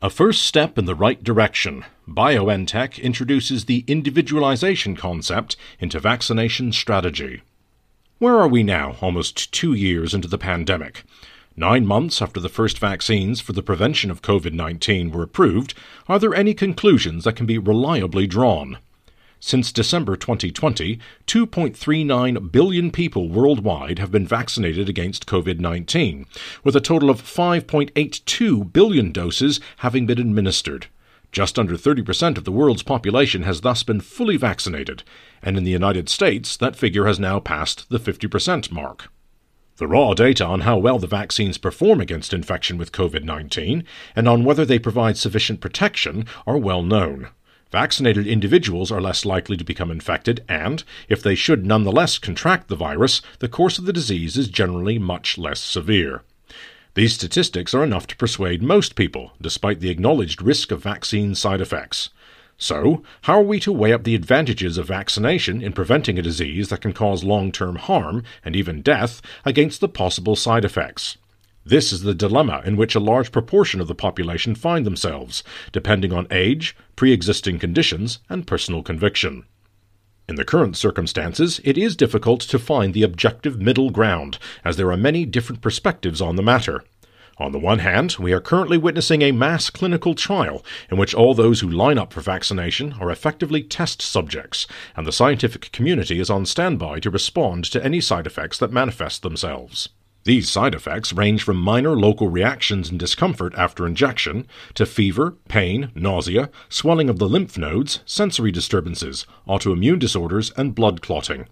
A first step in the right direction. BioNTech introduces the individualization concept into vaccination strategy. Where are we now, almost two years into the pandemic? Nine months after the first vaccines for the prevention of COVID 19 were approved, are there any conclusions that can be reliably drawn? Since December 2020, 2.39 billion people worldwide have been vaccinated against COVID 19, with a total of 5.82 billion doses having been administered. Just under 30% of the world's population has thus been fully vaccinated, and in the United States, that figure has now passed the 50% mark. The raw data on how well the vaccines perform against infection with COVID 19 and on whether they provide sufficient protection are well known. Vaccinated individuals are less likely to become infected, and, if they should nonetheless contract the virus, the course of the disease is generally much less severe. These statistics are enough to persuade most people, despite the acknowledged risk of vaccine side effects. So, how are we to weigh up the advantages of vaccination in preventing a disease that can cause long term harm and even death against the possible side effects? This is the dilemma in which a large proportion of the population find themselves, depending on age, pre existing conditions, and personal conviction. In the current circumstances, it is difficult to find the objective middle ground, as there are many different perspectives on the matter. On the one hand, we are currently witnessing a mass clinical trial in which all those who line up for vaccination are effectively test subjects, and the scientific community is on standby to respond to any side effects that manifest themselves. These side effects range from minor local reactions and discomfort after injection to fever, pain, nausea, swelling of the lymph nodes, sensory disturbances, autoimmune disorders, and blood clotting.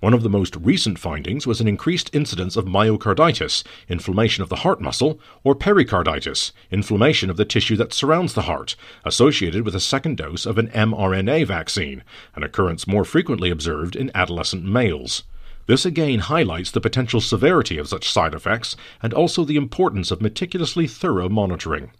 One of the most recent findings was an increased incidence of myocarditis, inflammation of the heart muscle, or pericarditis, inflammation of the tissue that surrounds the heart, associated with a second dose of an mRNA vaccine, an occurrence more frequently observed in adolescent males. This again highlights the potential severity of such side effects and also the importance of meticulously thorough monitoring.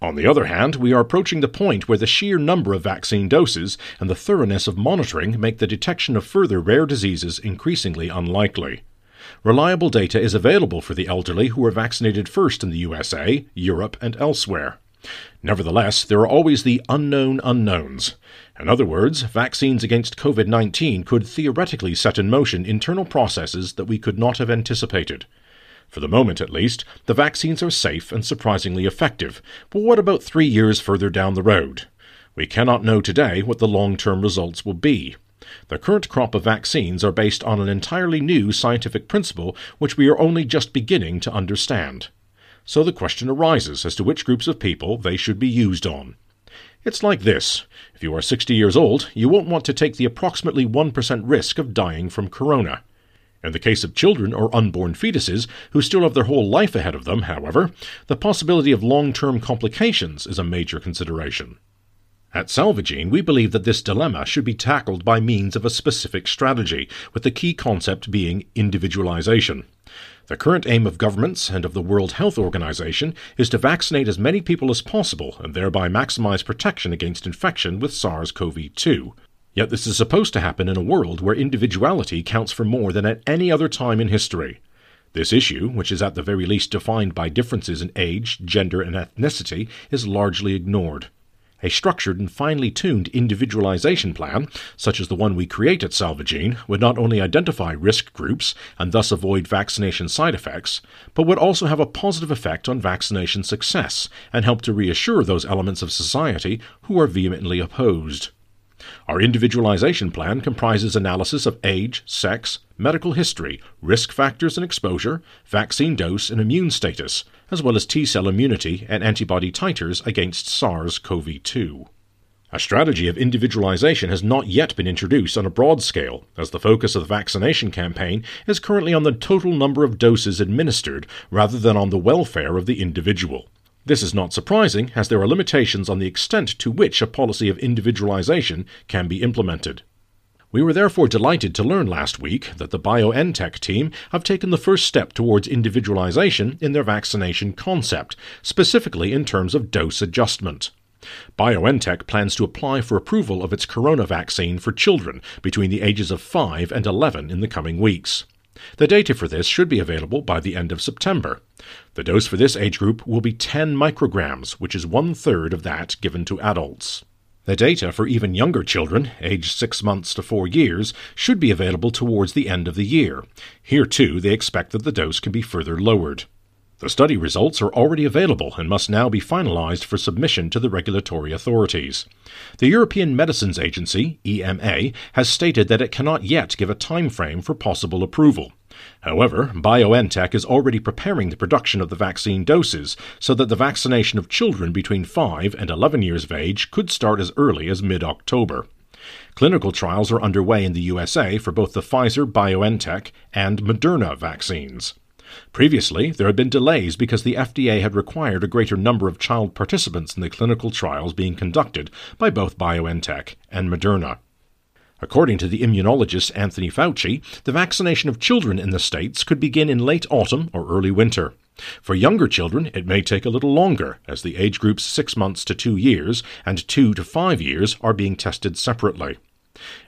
On the other hand, we are approaching the point where the sheer number of vaccine doses and the thoroughness of monitoring make the detection of further rare diseases increasingly unlikely. Reliable data is available for the elderly who were vaccinated first in the USA, Europe, and elsewhere. Nevertheless, there are always the unknown unknowns. In other words, vaccines against COVID 19 could theoretically set in motion internal processes that we could not have anticipated. For the moment, at least, the vaccines are safe and surprisingly effective, but what about three years further down the road? We cannot know today what the long term results will be. The current crop of vaccines are based on an entirely new scientific principle which we are only just beginning to understand. So the question arises as to which groups of people they should be used on. It's like this if you are 60 years old, you won't want to take the approximately 1% risk of dying from corona. In the case of children or unborn fetuses who still have their whole life ahead of them, however, the possibility of long term complications is a major consideration. At Salvagene, we believe that this dilemma should be tackled by means of a specific strategy, with the key concept being individualization. The current aim of governments and of the World Health Organization is to vaccinate as many people as possible and thereby maximize protection against infection with SARS CoV 2. Yet this is supposed to happen in a world where individuality counts for more than at any other time in history. This issue, which is at the very least defined by differences in age, gender, and ethnicity, is largely ignored. A structured and finely tuned individualization plan, such as the one we create at Salvagene, would not only identify risk groups and thus avoid vaccination side effects, but would also have a positive effect on vaccination success and help to reassure those elements of society who are vehemently opposed. Our individualization plan comprises analysis of age, sex, medical history, risk factors and exposure, vaccine dose and immune status, as well as T cell immunity and antibody titers against SARS CoV 2. A strategy of individualization has not yet been introduced on a broad scale, as the focus of the vaccination campaign is currently on the total number of doses administered rather than on the welfare of the individual. This is not surprising, as there are limitations on the extent to which a policy of individualization can be implemented. We were therefore delighted to learn last week that the BioNTech team have taken the first step towards individualization in their vaccination concept, specifically in terms of dose adjustment. BioNTech plans to apply for approval of its corona vaccine for children between the ages of 5 and 11 in the coming weeks. The data for this should be available by the end of September. The dose for this age group will be 10 micrograms, which is one third of that given to adults. The data for even younger children, aged 6 months to 4 years, should be available towards the end of the year. Here, too, they expect that the dose can be further lowered. The study results are already available and must now be finalized for submission to the regulatory authorities. The European Medicines Agency, EMA, has stated that it cannot yet give a time frame for possible approval. However, BioNTech is already preparing the production of the vaccine doses so that the vaccination of children between 5 and 11 years of age could start as early as mid October. Clinical trials are underway in the USA for both the Pfizer BioNTech and Moderna vaccines. Previously, there had been delays because the FDA had required a greater number of child participants in the clinical trials being conducted by both BioNTech and Moderna. According to the immunologist Anthony Fauci, the vaccination of children in the States could begin in late autumn or early winter. For younger children, it may take a little longer, as the age groups 6 months to 2 years and 2 to 5 years are being tested separately.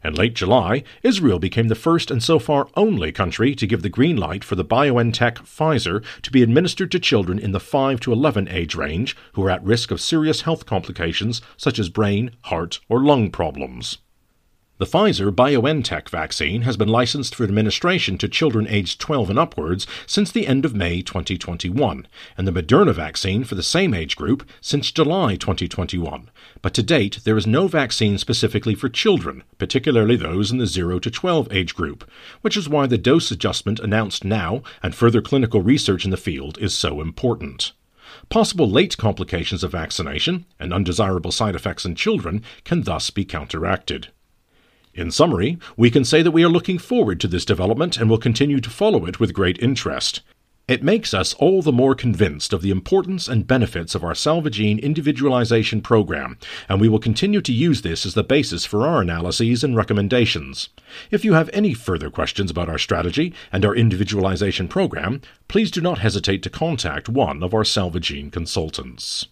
In late July, Israel became the first and so far only country to give the green light for the BioNTech Pfizer to be administered to children in the 5 to 11 age range who are at risk of serious health complications such as brain, heart, or lung problems. The Pfizer BioNTech vaccine has been licensed for administration to children aged 12 and upwards since the end of May 2021, and the Moderna vaccine for the same age group since July 2021. But to date, there is no vaccine specifically for children, particularly those in the 0 to 12 age group, which is why the dose adjustment announced now and further clinical research in the field is so important. Possible late complications of vaccination and undesirable side effects in children can thus be counteracted. In summary, we can say that we are looking forward to this development and will continue to follow it with great interest. It makes us all the more convinced of the importance and benefits of our Salvagene individualization program, and we will continue to use this as the basis for our analyses and recommendations. If you have any further questions about our strategy and our individualization program, please do not hesitate to contact one of our Salvagene consultants.